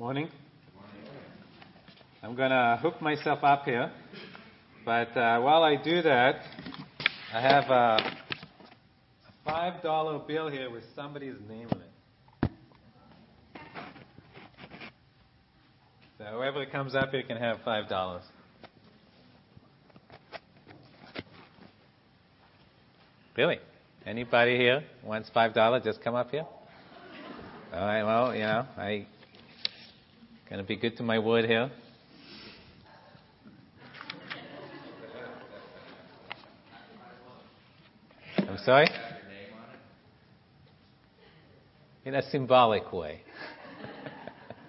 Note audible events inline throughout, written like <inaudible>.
morning. I'm going to hook myself up here. But uh, while I do that, I have a, a $5 bill here with somebody's name on it. So whoever comes up here can have $5. Really? Anybody here wants $5? Just come up here. All right, well, you know, I gonna be good to my word here. I'm sorry? In a symbolic way.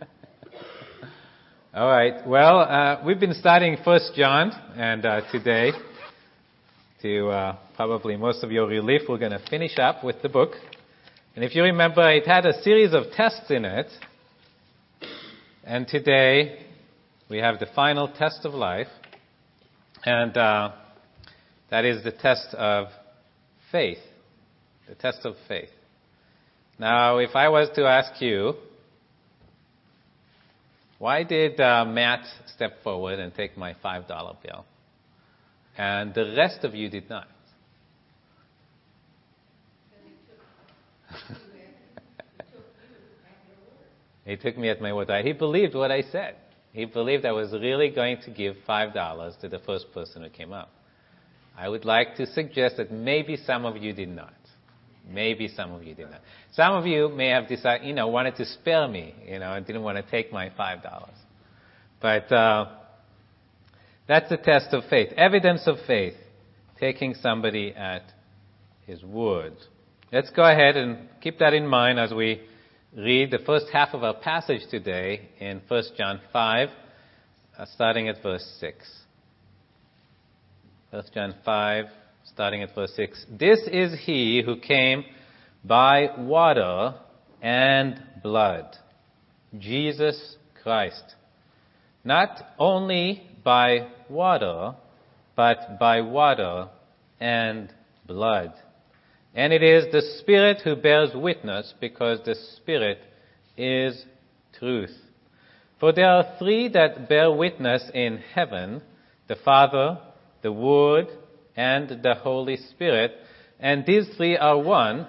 <laughs> All right. Well, uh, we've been studying First John, and uh, today, to uh, probably most of your relief, we're going to finish up with the book. And if you remember, it had a series of tests in it. And today, we have the final test of life. And uh, that is the test of faith. The test of faith. Now, if I was to ask you, why did uh, Matt step forward and take my $5 bill? And the rest of you did not. <laughs> he took me at my word. He believed what I said. He believed I was really going to give $5 to the first person who came up. I would like to suggest that maybe some of you did not. Maybe some of you did not. Some of you may have decided, you know, wanted to spare me, you know, and didn't want to take my $5. But uh, that's the test of faith. Evidence of faith. Taking somebody at his word. Let's go ahead and keep that in mind as we read the first half of our passage today in 1 John 5, uh, starting at verse 6. 1 John 5, starting at verse 6. This is he who came by water and blood, Jesus Christ. Not only by water, but by water and blood. And it is the Spirit who bears witness because the Spirit is truth. For there are three that bear witness in heaven the Father, the Word, and the Holy Spirit. And these three are one.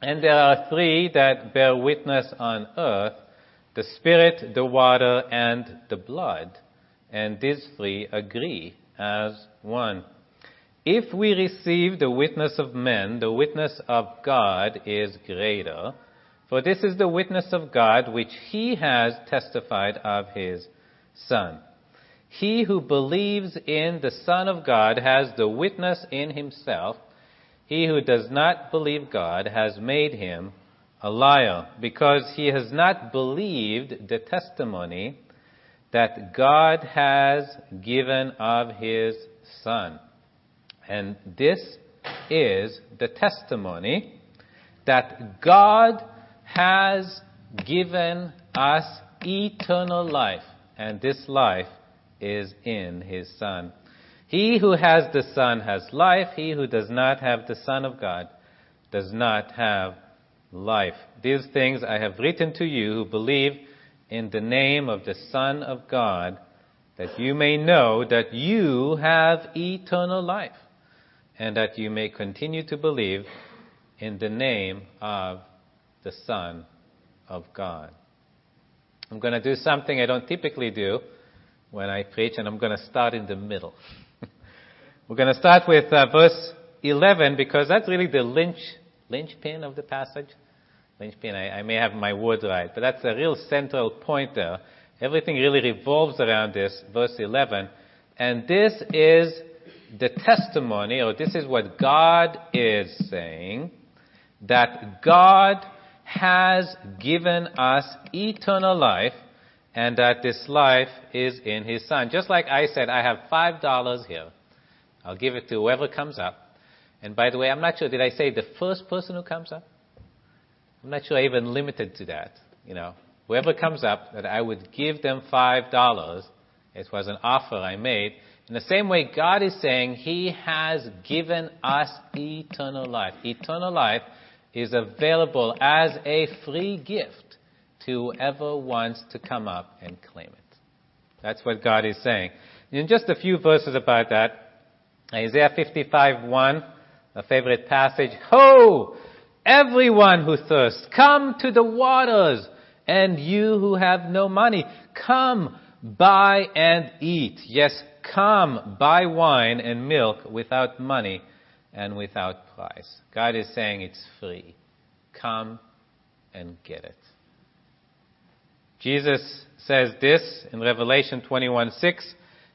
And there are three that bear witness on earth the Spirit, the water, and the blood. And these three agree as one. If we receive the witness of men, the witness of God is greater. For this is the witness of God which he has testified of his Son. He who believes in the Son of God has the witness in himself. He who does not believe God has made him a liar, because he has not believed the testimony that God has given of his Son. And this is the testimony that God has given us eternal life, and this life is in His Son. He who has the Son has life. He who does not have the Son of God does not have life. These things I have written to you who believe in the name of the Son of God, that you may know that you have eternal life and that you may continue to believe in the name of the Son of God. I'm going to do something I don't typically do when I preach, and I'm going to start in the middle. <laughs> We're going to start with uh, verse 11 because that's really the lynch, linchpin of the passage. Linchpin, I, I may have my word right, but that's a real central point there. Everything really revolves around this, verse 11. And this is the testimony, or this is what God is saying, that God has given us eternal life and that this life is in His Son. Just like I said, I have five dollars here. I'll give it to whoever comes up. And by the way, I'm not sure, did I say the first person who comes up? I'm not sure I even limited to that. You know, whoever comes up, that I would give them five dollars. It was an offer I made. In the same way, God is saying He has given us eternal life. Eternal life is available as a free gift to whoever wants to come up and claim it. That's what God is saying. In just a few verses about that, Isaiah 55 1, a favorite passage. Ho! Everyone who thirsts, come to the waters. And you who have no money, come, buy and eat. Yes, come, buy wine and milk without money and without price. God is saying it's free. Come and get it. Jesus says this in Revelation 21 6,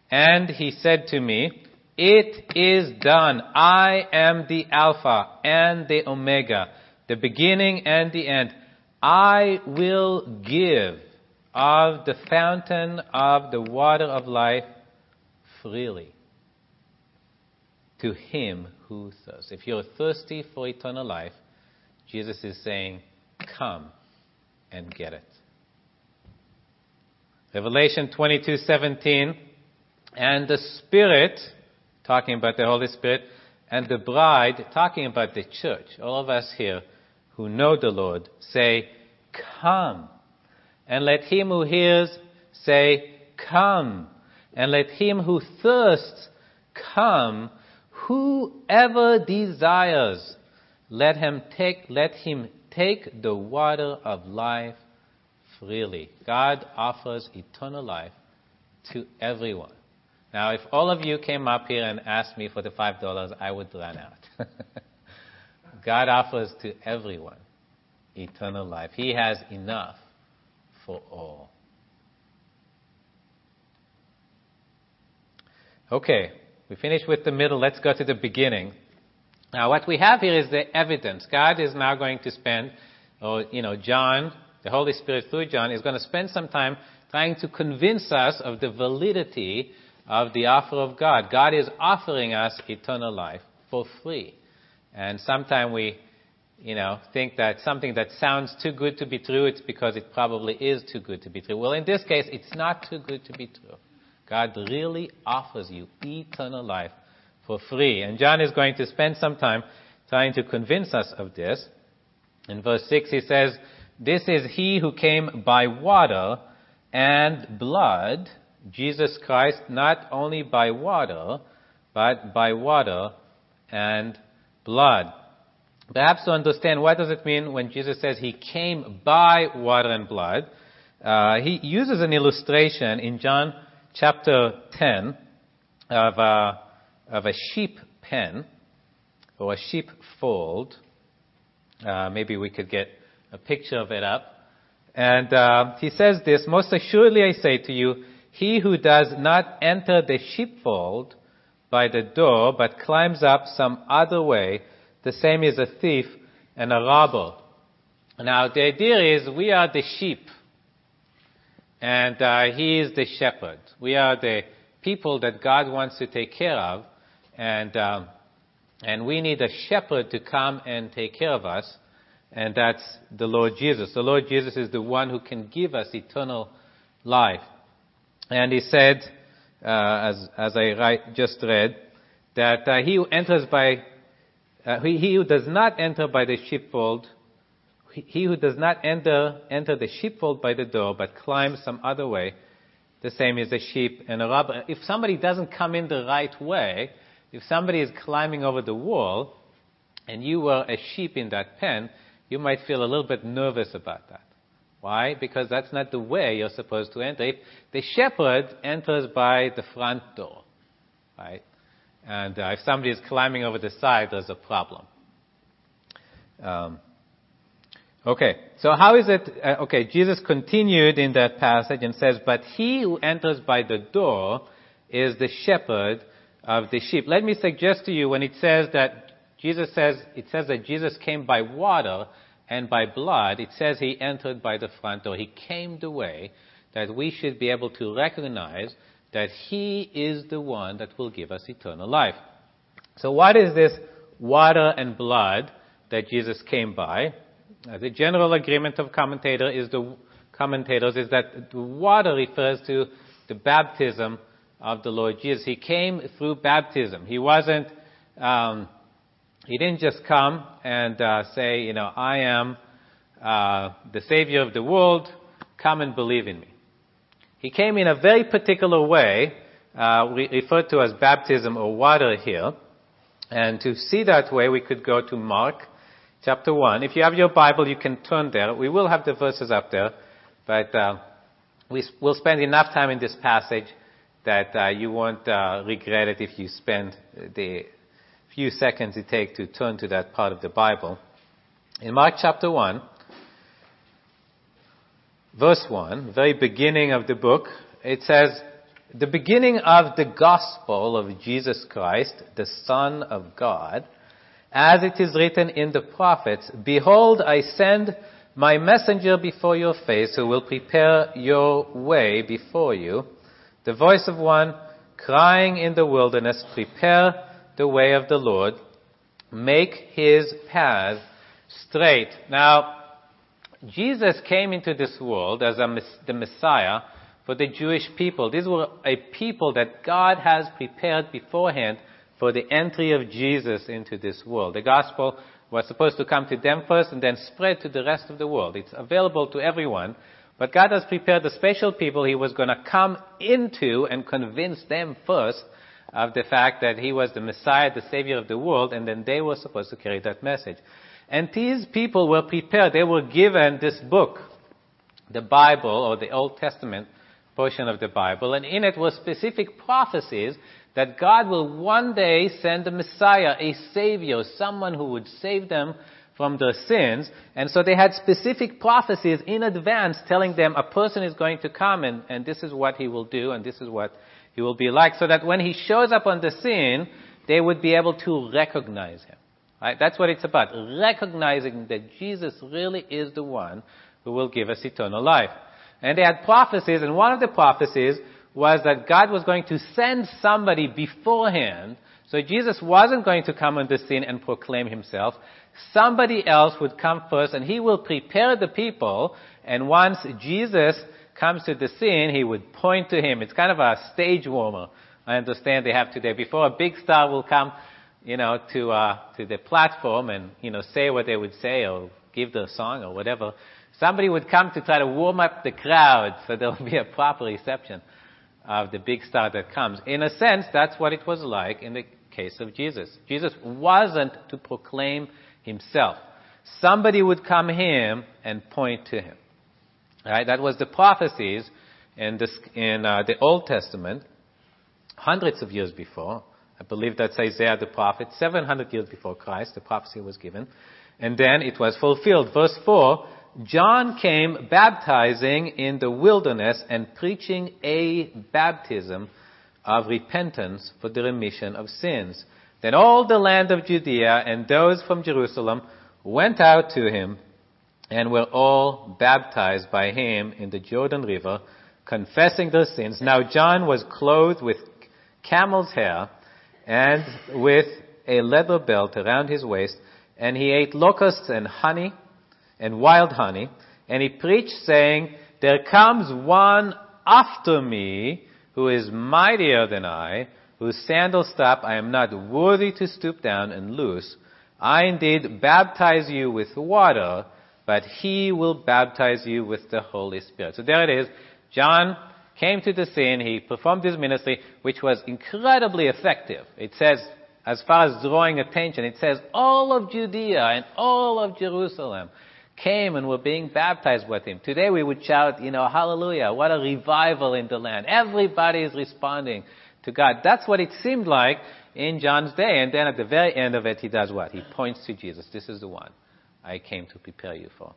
and he said to me, It is done. I am the Alpha and the Omega, the beginning and the end. I will give of the fountain of the water of life freely to him who thirsts. If you're thirsty for eternal life, Jesus is saying, Come and get it. Revelation 22:17 and the spirit talking about the holy spirit and the bride talking about the church all of us here who know the lord say come and let him who hears say come and let him who thirsts come whoever desires let him take let him take the water of life freely. God offers eternal life to everyone. Now, if all of you came up here and asked me for the $5, I would run out. <laughs> God offers to everyone eternal life. He has enough for all. Okay, we finished with the middle. Let's go to the beginning. Now, what we have here is the evidence. God is now going to spend, or, you know, John the Holy Spirit through John is going to spend some time trying to convince us of the validity of the offer of God. God is offering us eternal life for free. And sometimes we, you know, think that something that sounds too good to be true, it's because it probably is too good to be true. Well, in this case, it's not too good to be true. God really offers you eternal life for free. And John is going to spend some time trying to convince us of this. In verse 6, he says, this is he who came by water and blood, Jesus Christ, not only by water, but by water and blood. Perhaps to understand what does it mean when Jesus says he came by water and blood, uh, he uses an illustration in John chapter 10 of a, of a sheep pen or a sheep fold. Uh, maybe we could get a picture of it up. And uh, he says this, Most assuredly I say to you, he who does not enter the sheepfold by the door, but climbs up some other way, the same is a thief and a robber. Now, the idea is we are the sheep, and uh, he is the shepherd. We are the people that God wants to take care of, and um, and we need a shepherd to come and take care of us and that's the Lord Jesus. The Lord Jesus is the one who can give us eternal life. And he said, uh, as, as I write, just read, that uh, he who enters by, uh, he, he, who does not enter by the sheepfold, he who does not enter, enter the sheepfold by the door, but climbs some other way, the same is a sheep and a robber. If somebody doesn't come in the right way, if somebody is climbing over the wall, and you were a sheep in that pen, you might feel a little bit nervous about that. Why? Because that's not the way you're supposed to enter. If the shepherd enters by the front door, right? And uh, if somebody is climbing over the side, there's a problem. Um, okay, so how is it? Uh, okay, Jesus continued in that passage and says, But he who enters by the door is the shepherd of the sheep. Let me suggest to you when it says that Jesus says, it says that Jesus came by water and by blood. It says he entered by the front door. He came the way that we should be able to recognize that he is the one that will give us eternal life. So what is this water and blood that Jesus came by? The general agreement of commentator is the, commentators is that the water refers to the baptism of the Lord Jesus. He came through baptism. He wasn't um, he didn't just come and uh, say, you know, I am, uh, the Savior of the world, come and believe in me. He came in a very particular way, uh, we refer to as baptism or water here. And to see that way, we could go to Mark chapter 1. If you have your Bible, you can turn there. We will have the verses up there, but uh, we will spend enough time in this passage that uh, you won't uh, regret it if you spend the few seconds it takes to turn to that part of the Bible. In Mark chapter 1, verse 1, very beginning of the book, it says, the beginning of the gospel of Jesus Christ, the Son of God, as it is written in the prophets, Behold, I send my messenger before your face who will prepare your way before you. The voice of one crying in the wilderness, Prepare the way of the Lord, make his path straight. Now, Jesus came into this world as a, the Messiah for the Jewish people. These were a people that God has prepared beforehand for the entry of Jesus into this world. The gospel was supposed to come to them first and then spread to the rest of the world. It's available to everyone. But God has prepared the special people He was going to come into and convince them first of the fact that He was the Messiah, the Savior of the world, and then they were supposed to carry that message. And these people were prepared. They were given this book, the Bible or the Old Testament, portion of the Bible, and in it were specific prophecies that God will one day send a Messiah, a Savior, someone who would save them from their sins. And so they had specific prophecies in advance telling them a person is going to come and, and this is what he will do and this is what he will be like, so that when he shows up on the scene, they would be able to recognize him. Right? That's what it's about. Recognizing that Jesus really is the one who will give us eternal life. And they had prophecies, and one of the prophecies was that God was going to send somebody beforehand. So Jesus wasn't going to come on the scene and proclaim himself. Somebody else would come first, and he will prepare the people. And once Jesus comes to the scene, he would point to him. It's kind of a stage warmer. I understand they have today. Before a big star will come, you know, to uh, to the platform and you know say what they would say or give the song or whatever. Somebody would come to try to warm up the crowd so there will be a proper reception of the big star that comes. In a sense, that's what it was like in the case of Jesus. Jesus wasn't to proclaim himself. Somebody would come him and point to him. Right? That was the prophecies in, this, in uh, the Old Testament, hundreds of years before. I believe that's Isaiah the prophet, 700 years before Christ, the prophecy was given. And then it was fulfilled. Verse 4 John came baptizing in the wilderness and preaching a baptism of repentance for the remission of sins. Then all the land of Judea and those from Jerusalem went out to him and were all baptized by him in the Jordan River, confessing their sins. Now John was clothed with camel's hair and with a leather belt around his waist, and he ate locusts and honey and wild honey. And he preached saying, There comes one after me who is mightier than I, whose sandal strap I am not worthy to stoop down and loose. I indeed baptize you with water, but he will baptize you with the Holy Spirit. So there it is. John came to the scene. He performed his ministry, which was incredibly effective. It says, as far as drawing attention, it says all of Judea and all of Jerusalem came and were being baptized with him. Today we would shout, you know, hallelujah, what a revival in the land. Everybody is responding to God. That's what it seemed like in John's day. And then at the very end of it, he does what? He points to Jesus. This is the one I came to prepare you for.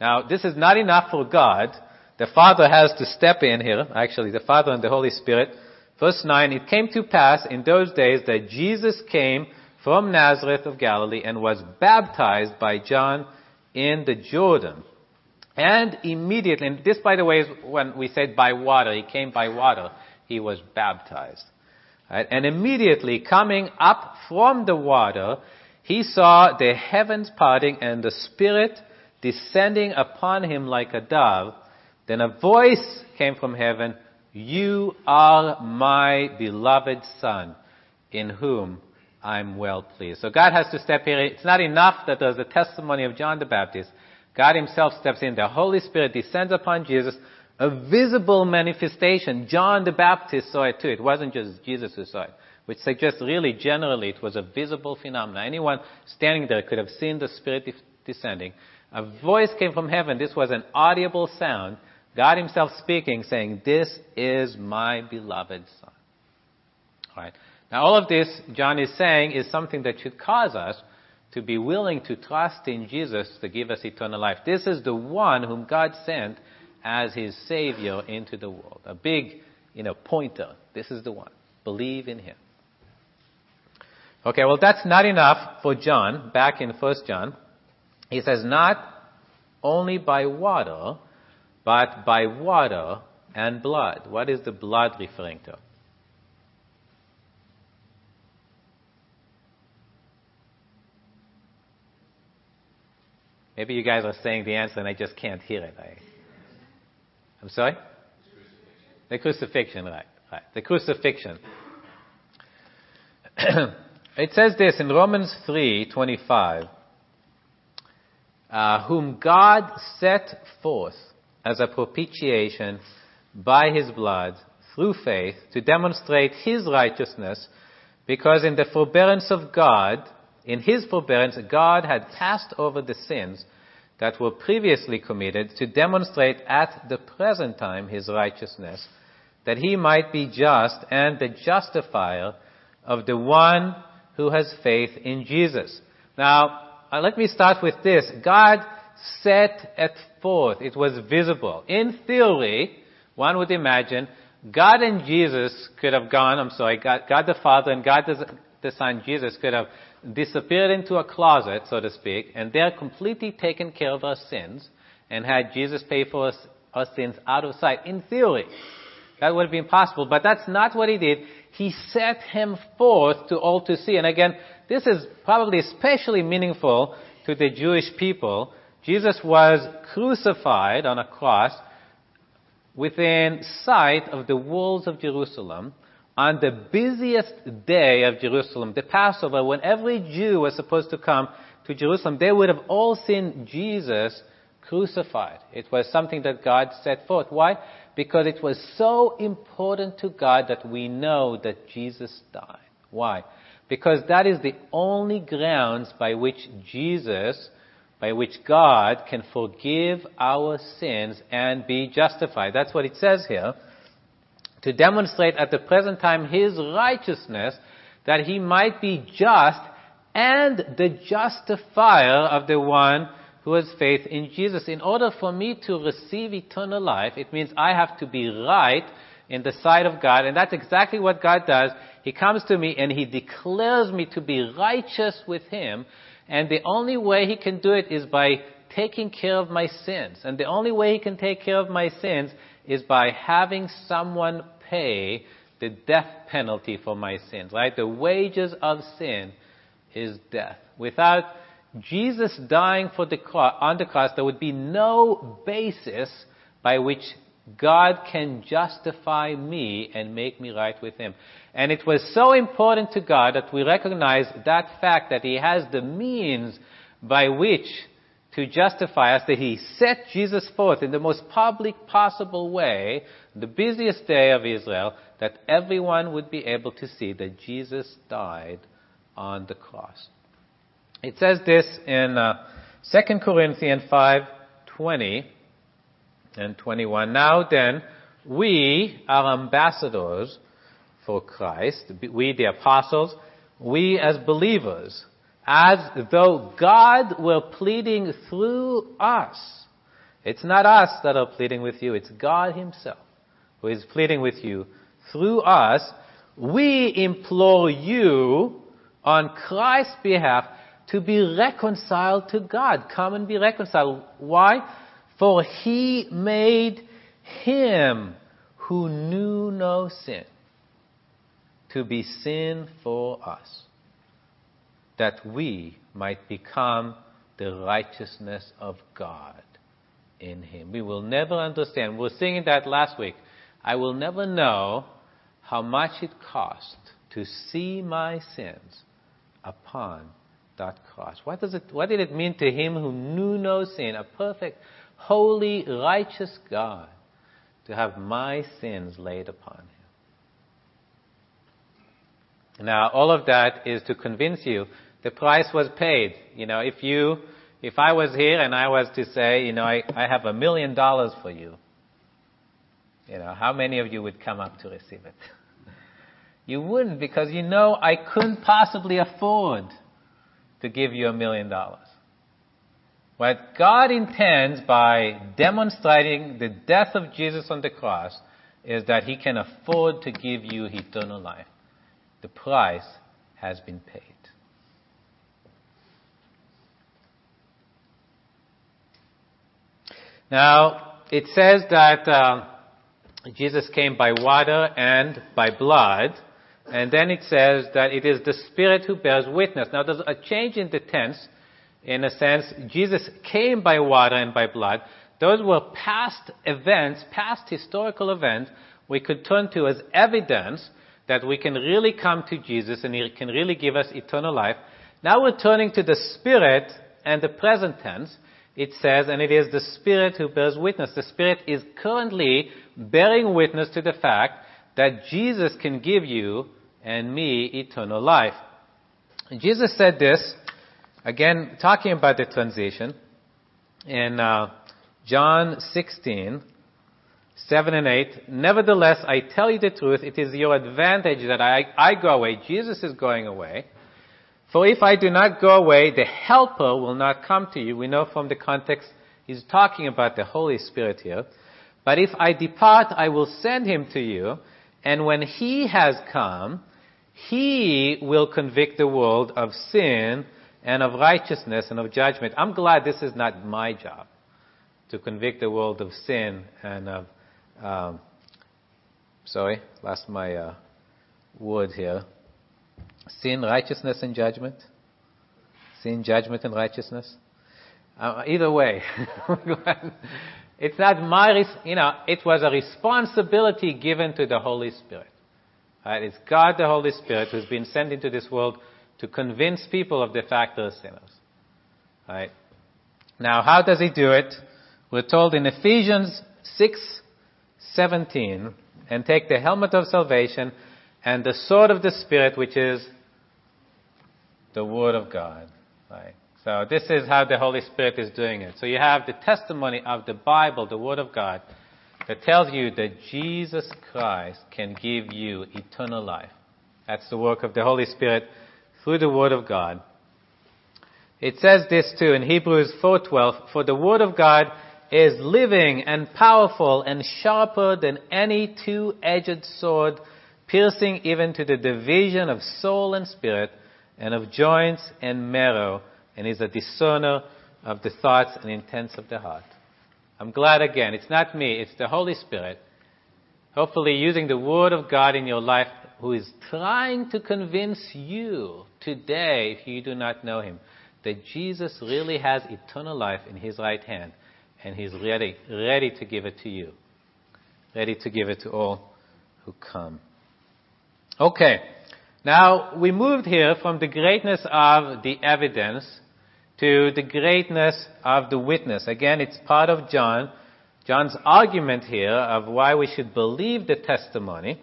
Now, this is not enough for God. The Father has to step in here. Actually, the Father and the Holy Spirit. Verse 9, it came to pass in those days that Jesus came from Nazareth of Galilee and was baptized by John in the Jordan. And immediately, and this by the way is when we said by water, he came by water, he was baptized. Right? And immediately coming up from the water, he saw the heavens parting and the Spirit descending upon him like a dove. Then a voice came from heaven, You are my beloved Son, in whom I'm well pleased. So God has to step in. It's not enough that there's a testimony of John the Baptist. God Himself steps in. The Holy Spirit descends upon Jesus. A visible manifestation. John the Baptist saw it too. It wasn't just Jesus who saw it. Which suggests really generally it was a visible phenomenon. Anyone standing there could have seen the Spirit de- descending. A voice came from heaven. This was an audible sound. God Himself speaking, saying, This is my beloved Son. Alright. Now all of this, John is saying, is something that should cause us to be willing to trust in Jesus to give us eternal life. This is the one whom God sent as his Savior into the world. A big, you know, pointer. This is the one. Believe in him. Okay, well that's not enough for John, back in 1 John. He says, not only by water, but by water and blood. What is the blood referring to? Maybe you guys are saying the answer and I just can't hear it. I, I'm sorry? The crucifixion, right, right. The crucifixion. <clears throat> it says this in Romans 3:25, uh, whom God set forth as a propitiation by his blood through faith to demonstrate his righteousness, because in the forbearance of God in his forbearance, God had passed over the sins that were previously committed to demonstrate at the present time his righteousness, that he might be just and the justifier of the one who has faith in Jesus. Now, uh, let me start with this. God set it forth. It was visible. In theory, one would imagine God and Jesus could have gone, I'm sorry, God, God the Father and God the, the Son, Jesus, could have disappeared into a closet, so to speak, and there completely taken care of our sins and had Jesus pay for us, our sins out of sight. In theory, that would have been possible, but that's not what he did. He set him forth to all to see. And again, this is probably especially meaningful to the Jewish people. Jesus was crucified on a cross within sight of the walls of Jerusalem on the busiest day of Jerusalem, the Passover, when every Jew was supposed to come to Jerusalem, they would have all seen Jesus crucified. It was something that God set forth. Why? Because it was so important to God that we know that Jesus died. Why? Because that is the only grounds by which Jesus, by which God can forgive our sins and be justified. That's what it says here to demonstrate at the present time his righteousness, that he might be just and the justifier of the one who has faith in Jesus. In order for me to receive eternal life, it means I have to be right in the sight of God, and that's exactly what God does. He comes to me and He declares me to be righteous with Him, and the only way He can do it is by taking care of my sins. And the only way He can take care of my sins is by having someone pay the death penalty for my sins, right? The wages of sin is death. Without Jesus dying for the cross, on the cross, there would be no basis by which God can justify me and make me right with Him. And it was so important to God that we recognize that fact that He has the means by which to justify us that he set Jesus forth in the most public possible way, the busiest day of Israel, that everyone would be able to see that Jesus died on the cross. It says this in uh, 2 Corinthians 5:20 and 21. Now then, we are ambassadors for Christ, we the apostles, we as believers as though God were pleading through us. It's not us that are pleading with you, it's God Himself who is pleading with you through us. We implore you on Christ's behalf to be reconciled to God. Come and be reconciled. Why? For He made Him who knew no sin to be sin for us that we might become the righteousness of God in Him. We will never understand. We were singing that last week. I will never know how much it cost to see my sins upon that cross. What does it, what did it mean to him who knew no sin, a perfect, holy, righteous God, to have my sins laid upon him? Now, all of that is to convince you the price was paid. You know, if you, if I was here and I was to say, you know, I, I have a million dollars for you, you know, how many of you would come up to receive it? <laughs> You wouldn't because you know I couldn't possibly afford to give you a million dollars. What God intends by demonstrating the death of Jesus on the cross is that He can afford to give you eternal life. The price has been paid. Now, it says that uh, Jesus came by water and by blood. And then it says that it is the Spirit who bears witness. Now there's a change in the tense. In a sense, Jesus came by water and by blood. Those were past events, past historical events we could turn to as evidence that we can really come to Jesus and He can really give us eternal life. Now we're turning to the Spirit and the present tense. It says, and it is the Spirit who bears witness. The Spirit is currently bearing witness to the fact that Jesus can give you and me eternal life. Jesus said this, again, talking about the transition, in uh, John 16, 7 and 8. Nevertheless, I tell you the truth, it is your advantage that I, I go away. Jesus is going away. For if I do not go away, the Helper will not come to you. We know from the context, he's talking about the Holy Spirit here. But if I depart, I will send him to you. And when he has come, he will convict the world of sin and of righteousness and of judgment. I'm glad this is not my job to convict the world of sin and of, um, sorry, lost my uh, word here. Sin, righteousness, and judgment. Sin, judgment, and righteousness. Uh, either way, <laughs> it's not my, you know, it was a responsibility given to the Holy Spirit. Right? It's God the Holy Spirit who's been sent into this world to convince people of the fact they're sinners. Right? Now, how does he do it? We're told in Ephesians 6:17, and take the helmet of salvation and the sword of the Spirit, which is the Word of God. Right? So this is how the Holy Spirit is doing it. So you have the testimony of the Bible, the Word of God, that tells you that Jesus Christ can give you eternal life. That's the work of the Holy Spirit through the Word of God. It says this too in Hebrews 4:12, "For the Word of God is living and powerful and sharper than any two-edged sword, piercing even to the division of soul and spirit, and of joints and marrow, and is a discerner of the thoughts and intents of the heart." I'm glad again, it's not me, it's the Holy Spirit. Hopefully, using the Word of God in your life, who is trying to convince you today, if you do not know Him, that Jesus really has eternal life in His right hand, and He's ready, ready to give it to you, ready to give it to all who come. Okay, now we moved here from the greatness of the evidence to the greatness of the witness. Again, it's part of John, John's argument here of why we should believe the testimony.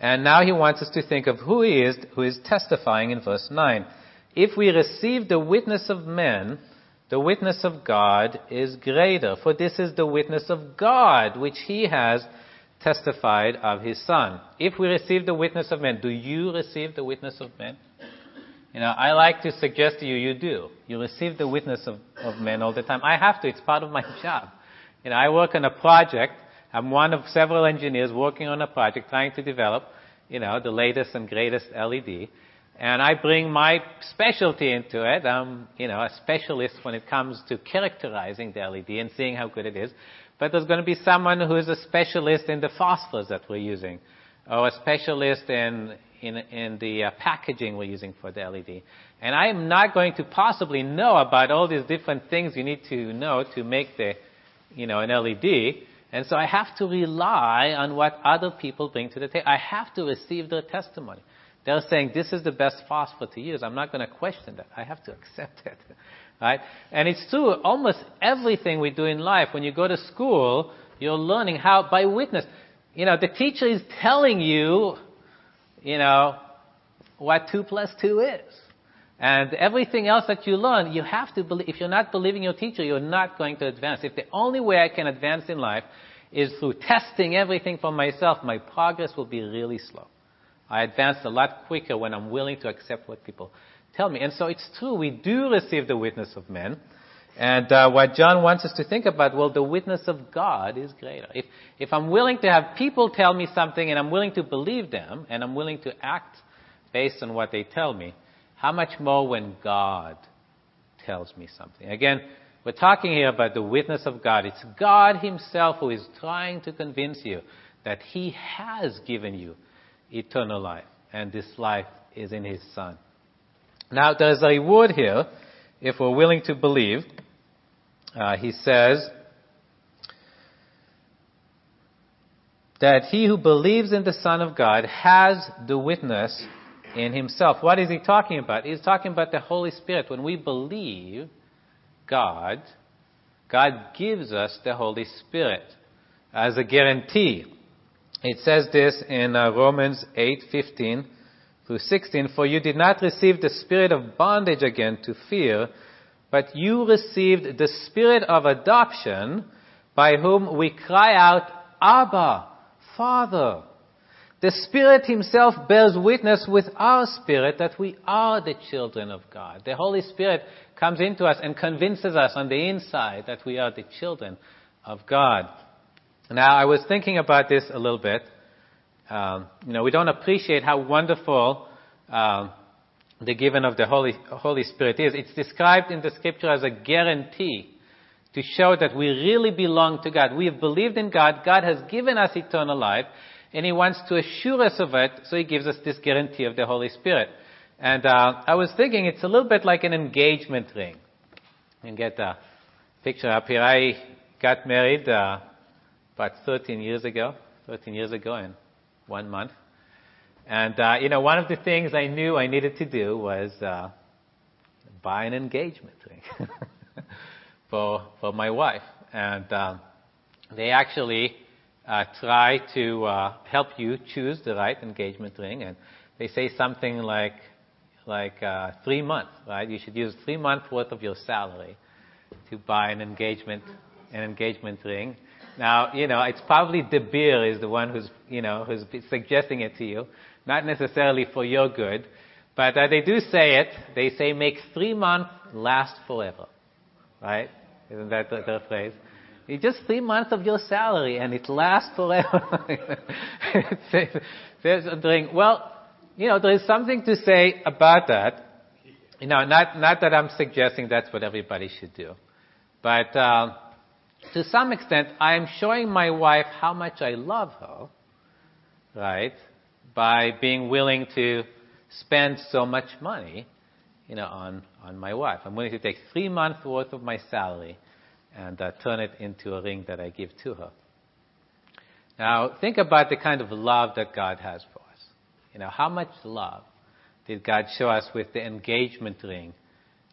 And now he wants us to think of who he is who is testifying in verse 9. If we receive the witness of men, the witness of God is greater, for this is the witness of God which he has testified of his Son. If we receive the witness of men, do you receive the witness of men? You know, I like to suggest to you, you do. You receive the witness of, of men all the time. I have to. It's part of my <laughs> job. You know, I work on a project. I'm one of several engineers working on a project trying to develop, you know, the latest and greatest LED. And I bring my specialty into it. I'm, you know, a specialist when it comes to characterizing the LED and seeing how good it is. But there's going to be someone who is a specialist in the phosphors that we're using, or a specialist in, in, in the uh, packaging we're using for the LED. And I am not going to possibly know about all these different things you need to know to make the, you know, an LED. And so I have to rely on what other people bring to the table. I have to receive their testimony. They're saying this is the best phosphor to use. I'm not going to question that. I have to <laughs> accept it. Right? And it's true, almost everything we do in life, when you go to school, you're learning how, by witness. You know, the teacher is telling you, you know, what two plus two is. And everything else that you learn, you have to believe, if you're not believing your teacher, you're not going to advance. If the only way I can advance in life is through testing everything for myself, my progress will be really slow. I advance a lot quicker when I'm willing to accept what people tell me. And so it's true, we do receive the witness of men. And uh, what John wants us to think about, well, the witness of God is greater. If, if I'm willing to have people tell me something and I'm willing to believe them and I'm willing to act based on what they tell me, how much more when God tells me something? Again, we're talking here about the witness of God. It's God Himself who is trying to convince you that He has given you eternal life, and this life is in His Son. Now, there's a word here if we're willing to believe. Uh, he says that he who believes in the Son of God has the witness in himself. What is he talking about? He's talking about the Holy Spirit. When we believe God, God gives us the Holy Spirit as a guarantee. It says this in uh, Romans 8:15 through 16, For you did not receive the spirit of bondage again to fear, but you received the spirit of adoption, by whom we cry out, Abba, Father. The Spirit Himself bears witness with our spirit that we are the children of God. The Holy Spirit comes into us and convinces us on the inside that we are the children of God. Now, I was thinking about this a little bit. Um, you know, we don't appreciate how wonderful um, the giving of the Holy, Holy Spirit is. It's described in the Scripture as a guarantee to show that we really belong to God. We have believed in God. God has given us eternal life, and He wants to assure us of it, so He gives us this guarantee of the Holy Spirit. And uh, I was thinking it's a little bit like an engagement ring. You can get a picture up here. I got married uh, about 13 years ago, 13 years ago, and one month. And, uh, you know, one of the things I knew I needed to do was uh, buy an engagement ring <laughs> for, for my wife. And um, they actually uh, try to uh, help you choose the right engagement ring. And they say something like, like uh, three months, right? You should use three months worth of your salary to buy an engagement, an engagement ring. Now, you know, it's probably De Beer is the one who's, you know, who's suggesting it to you, not necessarily for your good, but uh, they do say it. They say make three months last forever, right? Isn't that the, the phrase? It's just three months of your salary and it lasts forever. There's a drink. Well, you know, there is something to say about that. You know, not, not that I'm suggesting that's what everybody should do. But, uh, to some extent, I am showing my wife how much I love her, right, by being willing to spend so much money, you know, on, on my wife. I'm willing to take three months worth of my salary and uh, turn it into a ring that I give to her. Now, think about the kind of love that God has for us. You know, how much love did God show us with the engagement ring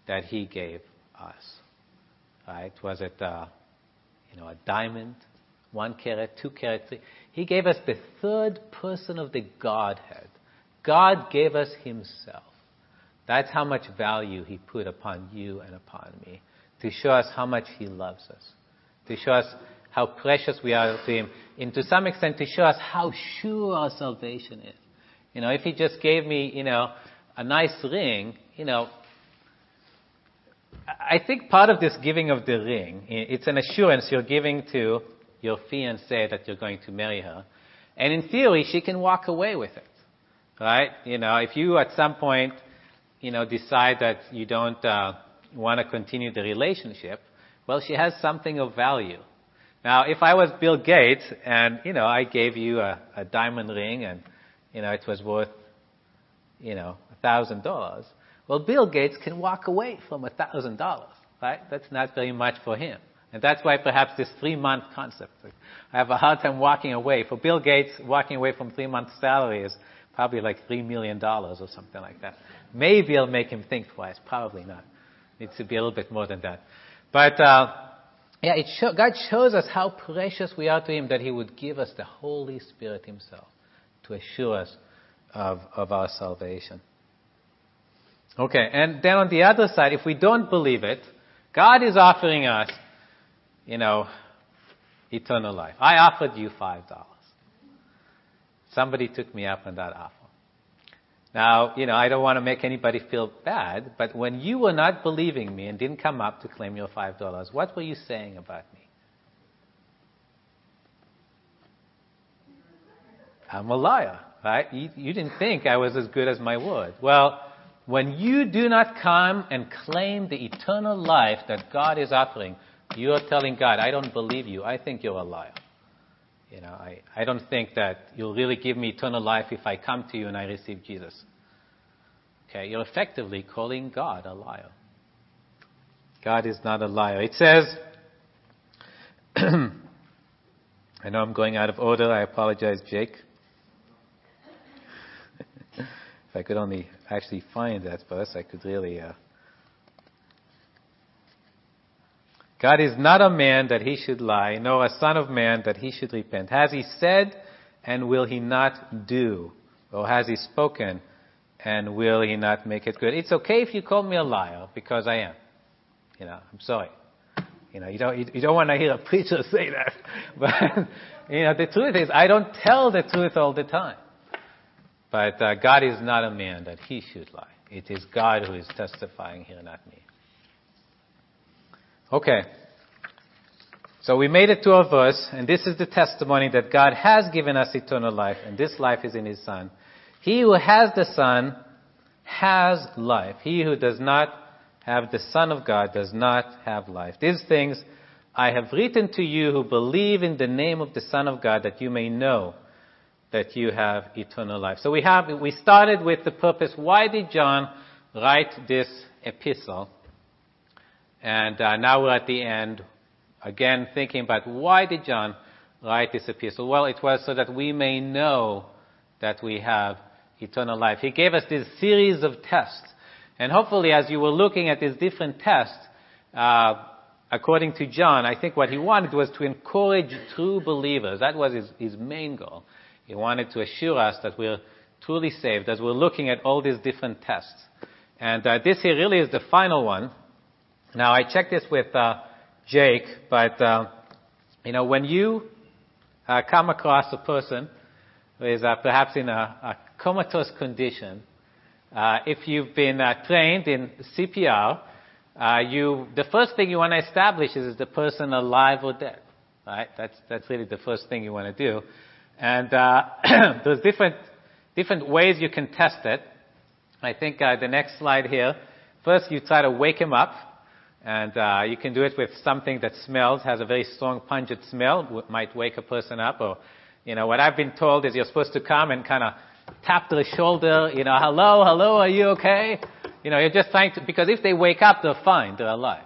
that He gave us? Right? Was it uh, you know, a diamond, one carat, two carat, three. He gave us the third person of the Godhead. God gave us Himself. That's how much value He put upon you and upon me, to show us how much He loves us, to show us how precious we are to Him, and to some extent to show us how sure our salvation is. You know, if He just gave me, you know, a nice ring, you know, I think part of this giving of the ring, it's an assurance you're giving to your fiancée that you're going to marry her. And in theory, she can walk away with it. Right? You know, if you at some point, you know, decide that you don't uh, want to continue the relationship, well, she has something of value. Now, if I was Bill Gates and, you know, I gave you a, a diamond ring and, you know, it was worth, you know, a thousand dollars, well, Bill Gates can walk away from a thousand dollars, right? That's not very much for him. And that's why perhaps this three month concept, I have a hard time walking away. For Bill Gates, walking away from three months salary is Probably like $3 million or something like that. Maybe it'll make him think twice. Probably not. Needs to be a little bit more than that. But, uh, yeah, it show, God shows us how precious we are to Him that He would give us the Holy Spirit Himself to assure us of, of our salvation. Okay, and then on the other side, if we don't believe it, God is offering us, you know, eternal life. I offered you five dollars. Somebody took me up on that offer. Now, you know, I don't want to make anybody feel bad, but when you were not believing me and didn't come up to claim your five dollars, what were you saying about me? I'm a liar, right? You, you didn't think I was as good as my word. Well, when you do not come and claim the eternal life that God is offering, you are telling God, I don't believe you. I think you're a liar. You know, I, I don't think that you'll really give me eternal life if I come to you and I receive Jesus. Okay, you're effectively calling God a liar. God is not a liar. It says, <clears throat> I know I'm going out of order. I apologize, Jake. If I could only actually find that verse, I could really. Uh, God is not a man that he should lie, nor a son of man that he should repent. Has he said, and will he not do? Or has he spoken, and will he not make it good? It's okay if you call me a liar, because I am. You know, I'm sorry. You know, you don't, you, you don't want to hear a <laughs> preacher say that. But, you know, the truth is, I don't tell the truth all the time. But uh, God is not a man that he should lie. It is God who is testifying here, not me. Okay. So we made it to a verse, and this is the testimony that God has given us eternal life, and this life is in His Son. He who has the Son has life. He who does not have the Son of God does not have life. These things I have written to you who believe in the name of the Son of God that you may know that you have eternal life. So we have, we started with the purpose. Why did John write this epistle? And uh, now we're at the end, again thinking about why did John write this epistle? Well, it was so that we may know that we have eternal life. He gave us this series of tests. And hopefully, as you were looking at these different tests, uh, according to John, I think what he wanted was to encourage true believers. That was his, his main goal. He wanted to assure us that we're truly saved as we're looking at all these different tests. And uh, this here really is the final one. Now, I checked this with uh, Jake, but uh, you know, when you uh, come across a person who is uh, perhaps in a, a, comatose condition, uh, if you've been trained in CPR, you the first thing you want to establish is is the person alive or dead, right? That's that's really the first thing you want to do, and <clears throat> there's different different ways you can test it. I think the next slide here. First, you try to wake him up. And uh, you can do it with something that smells, has a very strong pungent smell, might wake a person up. Or, you know, what I've been told is you're supposed to come and kind of tap their shoulder, you know, hello, hello, are you okay? You know, you're just trying to, because if they wake up, they're fine, they're alive.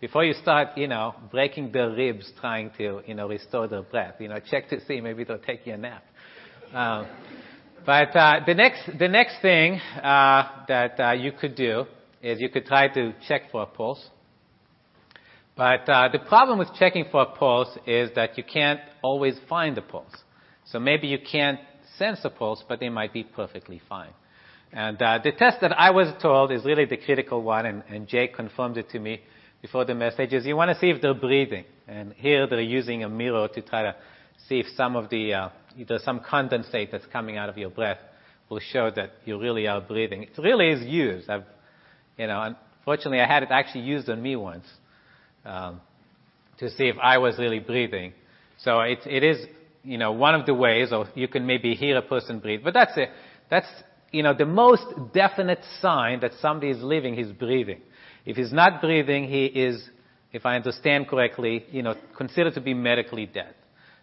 Before you start, you know, breaking their ribs trying to, you know, restore their breath, you know, check to see maybe they'll take you a nap. Um, but uh, the next, the next thing uh, that uh, you could do is you could try to check for a pulse. But uh, the problem with checking for a pulse is that you can't always find the pulse. So maybe you can't sense a pulse, but they might be perfectly fine. And uh, the test that I was told is really the critical one, and, and Jake confirmed it to me before the message, is you want to see if they're breathing. And here they're using a mirror to try to see if some of the, uh, either some condensate that's coming out of your breath will show that you really are breathing. It really is used. I've you know, unfortunately, I had it actually used on me once um, to see if I was really breathing. So it, it is, you know, one of the ways, or you can maybe hear a person breathe. But that's it. That's, you know, the most definite sign that somebody is living, he's breathing. If he's not breathing, he is, if I understand correctly, you know, considered to be medically dead.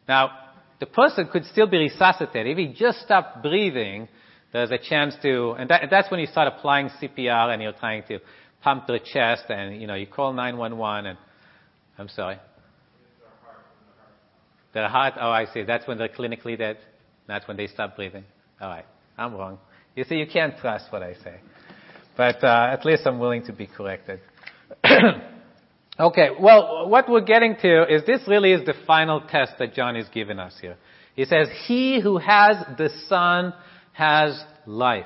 Now, the person could still be resuscitated. If he just stopped breathing, there's a chance to, and that, that's when you start applying CPR and you're trying to pump the chest and, you know, you call 911 and, I'm sorry. The heart, oh, I see. That's when they're clinically dead. That's when they stop breathing. All right. I'm wrong. You see, you can't trust what I say. But uh, at least I'm willing to be corrected. <coughs> okay, well, what we're getting to is this really is the final test that John is giving us here. He says, He who has the Son has life.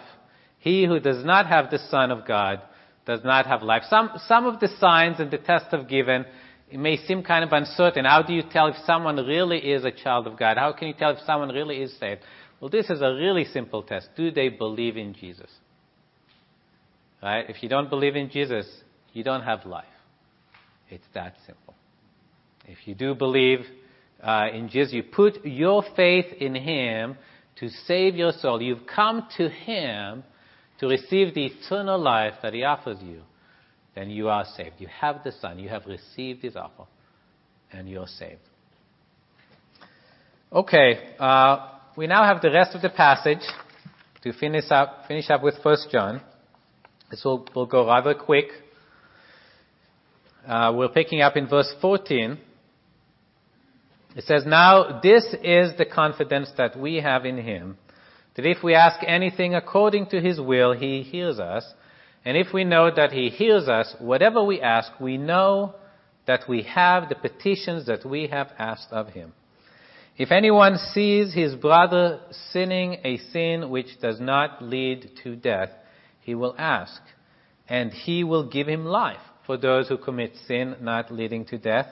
He who does not have the Son of God does not have life. Some, some of the signs and the tests I've given it may seem kind of uncertain. How do you tell if someone really is a child of God? How can you tell if someone really is saved? Well, this is a really simple test. Do they believe in Jesus? Right? If you don't believe in Jesus, you don't have life. It's that simple. If you do believe uh, in Jesus, you put your faith in Him to save your soul. You've come to Him to receive the eternal life that He offers you. Then you are saved. You have the Son. You have received His offer, and you're saved. Okay, uh, we now have the rest of the passage to finish up, finish up with 1 John. This will, will go rather quick. Uh, we're picking up in verse 14. It says, Now this is the confidence that we have in Him, that if we ask anything according to His will, He hears us. And if we know that He hears us, whatever we ask, we know that we have the petitions that we have asked of Him. If anyone sees his brother sinning a sin which does not lead to death, he will ask, and he will give him life for those who commit sin not leading to death.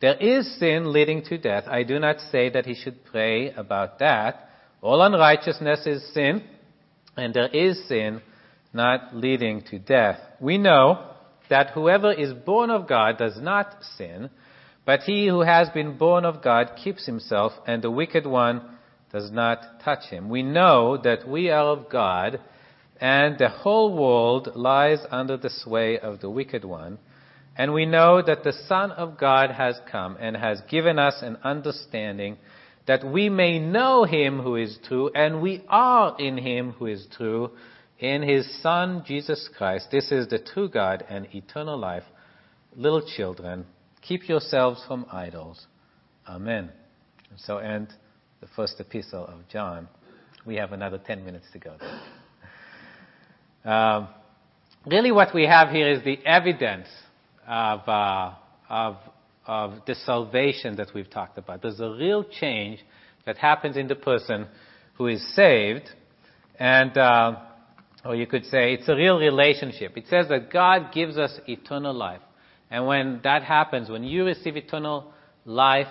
There is sin leading to death. I do not say that he should pray about that. All unrighteousness is sin, and there is sin not leading to death. We know that whoever is born of God does not sin, but he who has been born of God keeps himself, and the wicked one does not touch him. We know that we are of God, and the whole world lies under the sway of the wicked one. And we know that the Son of God has come and has given us an understanding that we may know him who is true, and we are in him who is true, in his Son, Jesus Christ. This is the true God and eternal life. Little children, keep yourselves from idols. Amen. So end the first epistle of John. We have another 10 minutes to go. Um, really, what we have here is the evidence of, uh, of, of the salvation that we've talked about. There's a real change that happens in the person who is saved, and uh, or you could say it's a real relationship. It says that God gives us eternal life, and when that happens, when you receive eternal life,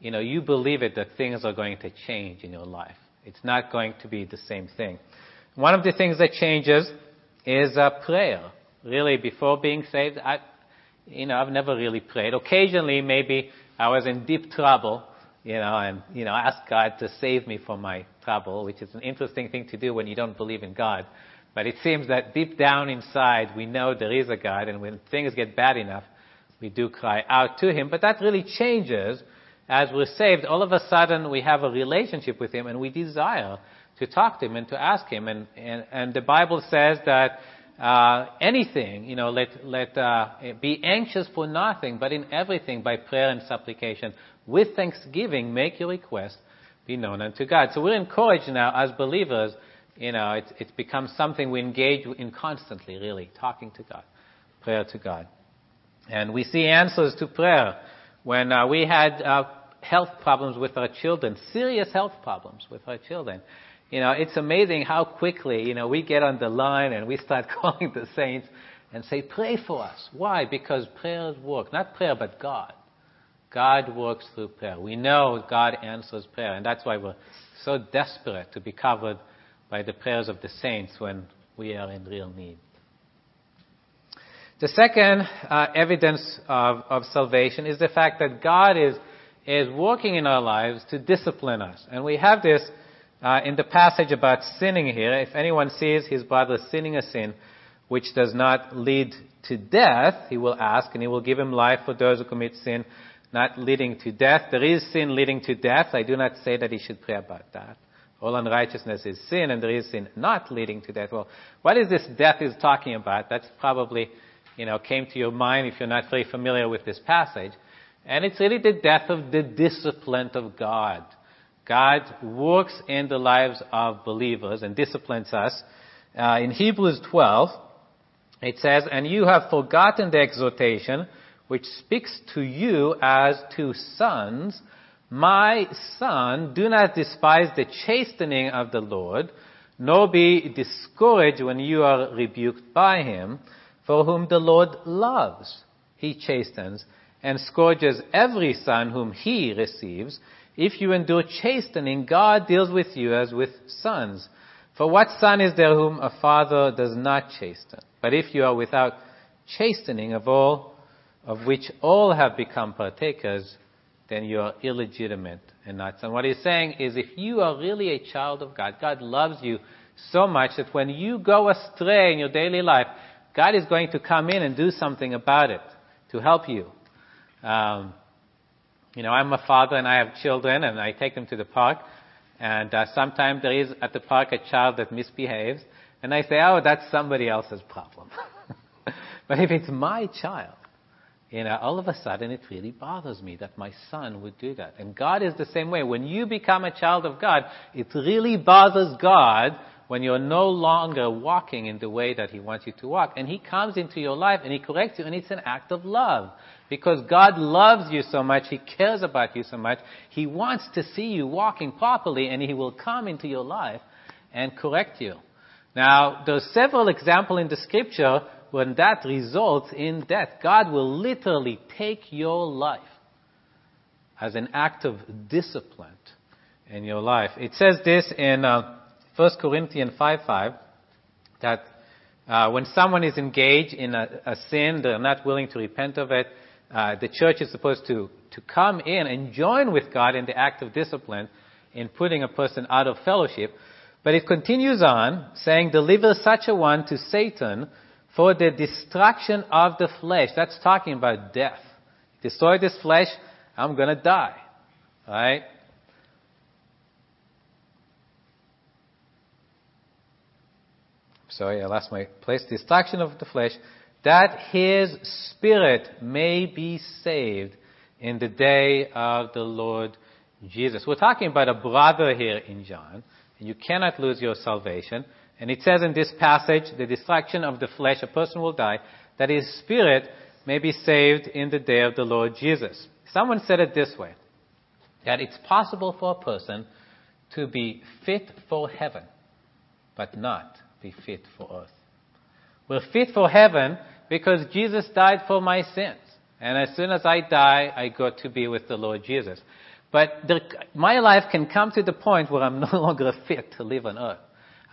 you know you believe it that things are going to change in your life. It's not going to be the same thing. One of the things that changes is uh, prayer. Really, before being saved, I, you know, I've never really prayed. Occasionally, maybe I was in deep trouble, you know, and you know, asked God to save me from my trouble, which is an interesting thing to do when you don't believe in God. But it seems that deep down inside, we know there is a God, and when things get bad enough, we do cry out to Him. But that really changes as we're saved. All of a sudden, we have a relationship with Him, and we desire to talk to him and to ask him. And, and, and the Bible says that uh, anything, you know, let, let uh, be anxious for nothing, but in everything by prayer and supplication. With thanksgiving, make your request be known unto God. So we're encouraged now as believers, you know, it's, it's become something we engage in constantly, really, talking to God, prayer to God. And we see answers to prayer when uh, we had uh, health problems with our children, serious health problems with our children. You know, it's amazing how quickly, you know, we get on the line and we start <laughs> calling the saints and say, pray for us. Why? Because prayers work. Not prayer, but God. God works through prayer. We know God answers prayer, and that's why we're so desperate to be covered by the prayers of the saints when we are in real need. The second uh, evidence of, of salvation is the fact that God is, is working in our lives to discipline us. And we have this uh, in the passage about sinning here, if anyone sees his brother sinning a sin which does not lead to death, he will ask, and he will give him life for those who commit sin not leading to death. There is sin leading to death. I do not say that he should pray about that. All unrighteousness is sin, and there is sin not leading to death. Well, what is this death is talking about? That's probably, you know, came to your mind if you're not very familiar with this passage. And it's really the death of the discipline of God God works in the lives of believers and disciplines us. Uh, in Hebrews 12, it says, And you have forgotten the exhortation which speaks to you as to sons. My son, do not despise the chastening of the Lord, nor be discouraged when you are rebuked by him, for whom the Lord loves, he chastens, and scourges every son whom he receives. If you endure chastening, God deals with you as with sons. For what son is there whom a father does not chasten? But if you are without chastening of all, of which all have become partakers, then you are illegitimate and not son. What he's saying is if you are really a child of God, God loves you so much that when you go astray in your daily life, God is going to come in and do something about it to help you. Um, you know, I'm a father and I have children and I take them to the park. And uh, sometimes there is at the park a child that misbehaves. And I say, oh, that's somebody else's problem. <laughs> but if it's my child, you know, all of a sudden it really bothers me that my son would do that. And God is the same way. When you become a child of God, it really bothers God when you're no longer walking in the way that He wants you to walk. And He comes into your life and He corrects you and it's an act of love. Because God loves you so much, He cares about you so much, He wants to see you walking properly and He will come into your life and correct you. Now, there's several examples in the scripture when that results in death. God will literally take your life as an act of discipline in your life. It says this in uh, 1 Corinthians 5:5 that uh, when someone is engaged in a, a, sin, they're not willing to repent of it. Uh, the church is supposed to to come in and join with God in the act of discipline in putting a person out of fellowship. But it continues on, saying, "Deliver such a one to Satan for the destruction of the flesh." That's talking about death. Destroy this flesh, I'm gonna die. Right? Sorry, I lost my place, destruction of the flesh, that his spirit may be saved in the day of the Lord Jesus. We're talking about a brother here in John, and you cannot lose your salvation. And it says in this passage, the destruction of the flesh, a person will die, that his spirit may be saved in the day of the Lord Jesus. Someone said it this way, that it's possible for a person to be fit for heaven, but not be fit for earth. We're fit for heaven because Jesus died for my sins. And as soon as I die, I go to be with the Lord Jesus. But my life can come to the point where I'm <laughs> no longer fit to live on earth.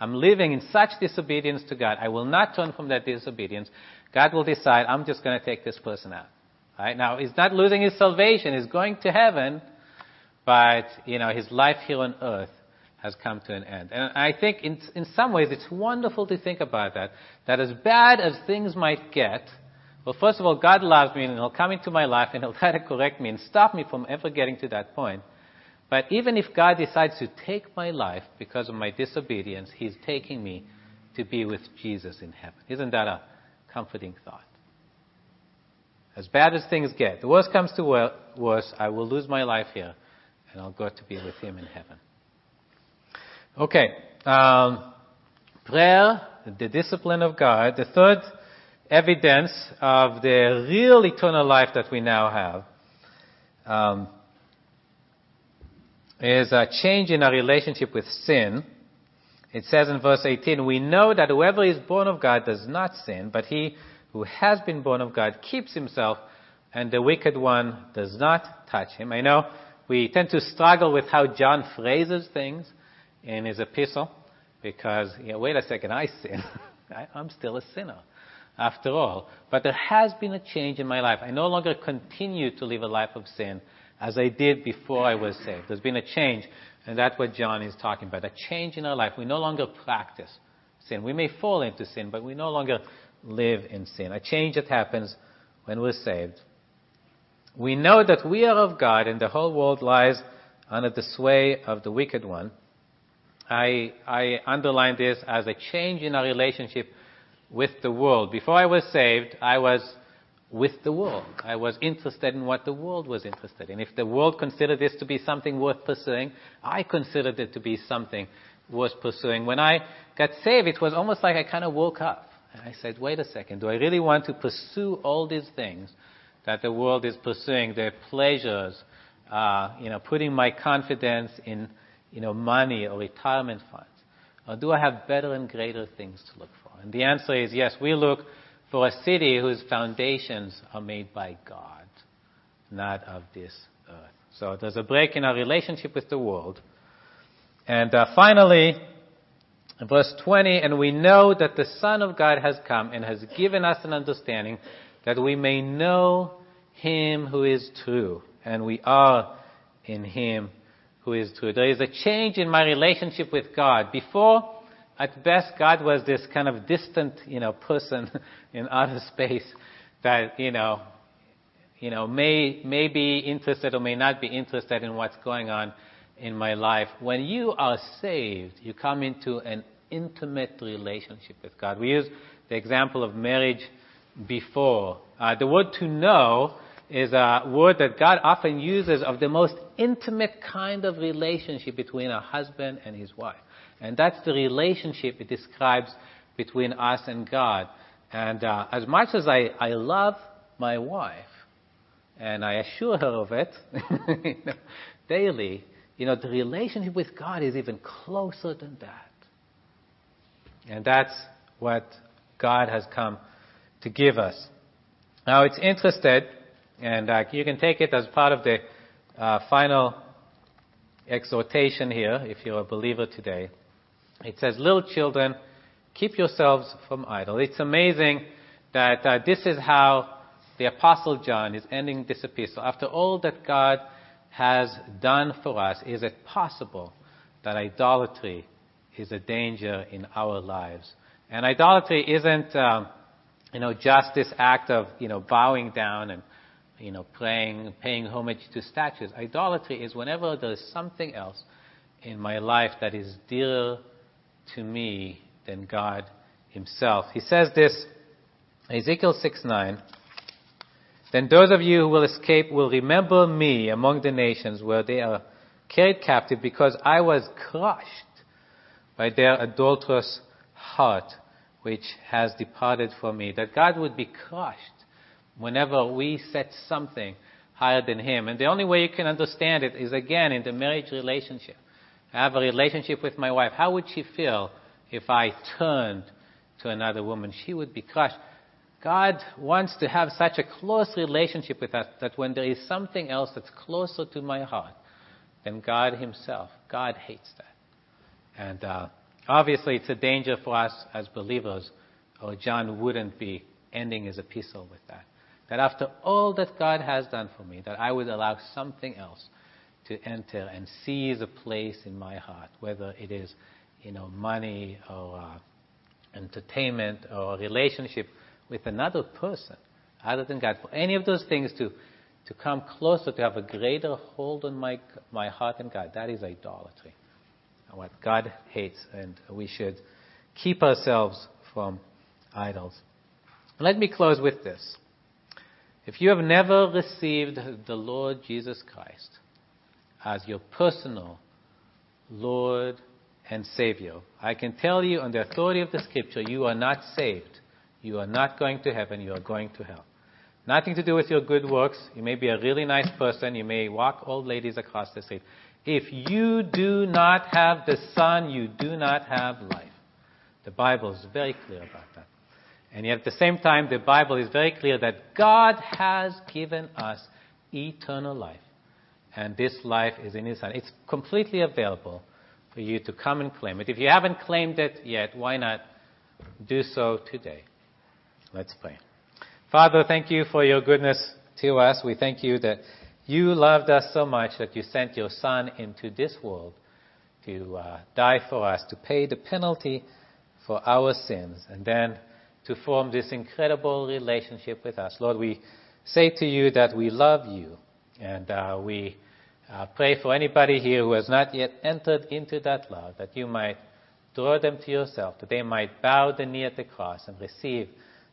I'm living in such disobedience to God. I will not turn from that disobedience. God will decide, I'm just going to take this person out. Right? Now, he's not losing his salvation. He's going to heaven. But, you know, his life here on earth has come to an end. And I think in, in some ways it's wonderful to think about that. That as bad as things might get, well, first of all, God loves me and He'll come into my life and He'll <laughs> try to correct me and stop me from ever getting to that point. But even if God decides to take my life because of my disobedience, He's taking me to be with Jesus in heaven. Isn't that a comforting thought? As bad as things get, the worst comes to worst, I will lose my life here and I'll go to be with Him in heaven. Okay. Um, prayer, the discipline of God. The third evidence of the real eternal life that we now have um, is a change in our relationship with sin. It says in verse 18, We know that whoever is born of God does not sin, but he who has been born of God keeps himself, and the wicked one does not touch him. I know we tend to struggle with how John phrases things in his epistle because, you know, wait a second, I sin. <laughs> I, I'm still a sinner after all. But there has been a change in my life. I no longer continue to live a life of sin as I did before I was saved. There's been a change, and that's what John is talking about. A change in our life. We no longer practice sin. We may fall into sin, but we no longer live in sin. A change that happens when we're saved. We know that we are of God, and the whole world lies under the sway of the wicked one. I, I underline this as a change in our relationship with the world. Before I was saved, I was with the world. I was interested in what the world was interested in. If the world considered this to be something worth pursuing, I considered it to be something worth pursuing. When I got saved, it was almost like I kind of woke up. And I said, wait a second, do I really want to pursue all these things that the world is pursuing, their pleasures, uh, you know, putting my confidence in, you know, money or retirement funds? Or do I have better and greater things to look for? And the answer is yes, we look for a city whose foundations are made by God, not of this earth. So there's a break in our relationship with the world. And uh, finally, verse 20, and we know that the Son of God has come and has given us an understanding that we may know him who is true, and we are in him who is true. There is a change in my relationship with God. Before, at best, God was this kind of distant, you know, person <laughs> in outer space that, you know, you know, may, may be interested or may not be interested in what's going on in my life. When you are saved, you come into an intimate relationship with God. We use the example of marriage before. Uh, the word to know is a word that God often uses of the most intimate kind of relationship between a husband and his wife. And that's the relationship it describes between us and God. And uh, as much as I, I love my wife, and I assure her of it <laughs> you know, daily, you know, the relationship with God is even closer than that. And that's what God has come to give us. Now, it's interested, and uh, you can take it as part of the uh, final exhortation here, if you're a believer today. It says, Little children, keep yourselves from idle. It's amazing that uh, this is how the Apostle John is ending this epistle. After all that God has done for us, is it possible that idolatry is a danger in our lives? And idolatry isn't, um, you know, just this act of, you know, bowing down and, you know, praying, paying homage to statues. Idolatry is whenever there's something else in my life that is dearer to me than God Himself. He says this, Ezekiel 6 9. Then those of you who will escape will remember me among the nations where they are carried captive because I was crushed by their adulterous heart which has departed from me. That God would be crushed whenever we set something higher than Him. And the only way you can understand it is again in the marriage relationship. I have a relationship with my wife. How would she feel if I turned to another woman? She would be crushed. God wants to have such a close relationship with us that when there is something else that's closer to my heart than God Himself, God hates that. And uh, obviously, it's a danger for us as believers, or John wouldn't be ending his epistle with that. That after all that God has done for me, that I would allow something else to enter and seize a place in my heart, whether it is, you know, money or uh, entertainment or a relationship with another person other than God. For any of those things to, to come closer, to have a greater hold on my, my heart and God, that is idolatry. What God hates, and we should keep ourselves from idols. Let me close with this. If you have never received the Lord Jesus Christ, as your personal Lord and Savior. I can tell you on the authority of the Scripture, you are not saved. You are not going to heaven, you are going to hell. Nothing to do with your good works. You may be a really nice person. You may walk old ladies across the street. If you do not have the Son, you do not have life. The Bible is very clear about that. And yet at the same time, the Bible is very clear that God has given us eternal life and this life is in His hand. It's completely available for you to come and claim it. If you haven't claimed it yet, why not do so today? Let's pray. Father, thank you for your goodness to us. We thank you that you loved us so much that you sent your Son into this world to uh, die for us, to pay the penalty for our sins, and then to form this incredible relationship with us. Lord, we say to you that we love you and uh, we uh, pray for anybody here who has not yet entered into that love, that you might draw them to yourself, that they might bow the knee at the cross and receive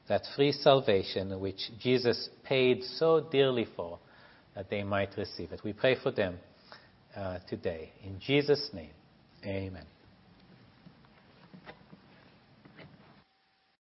that free salvation which Jesus paid so dearly for that they might receive it. We pray for them uh, today. In Jesus' name, amen.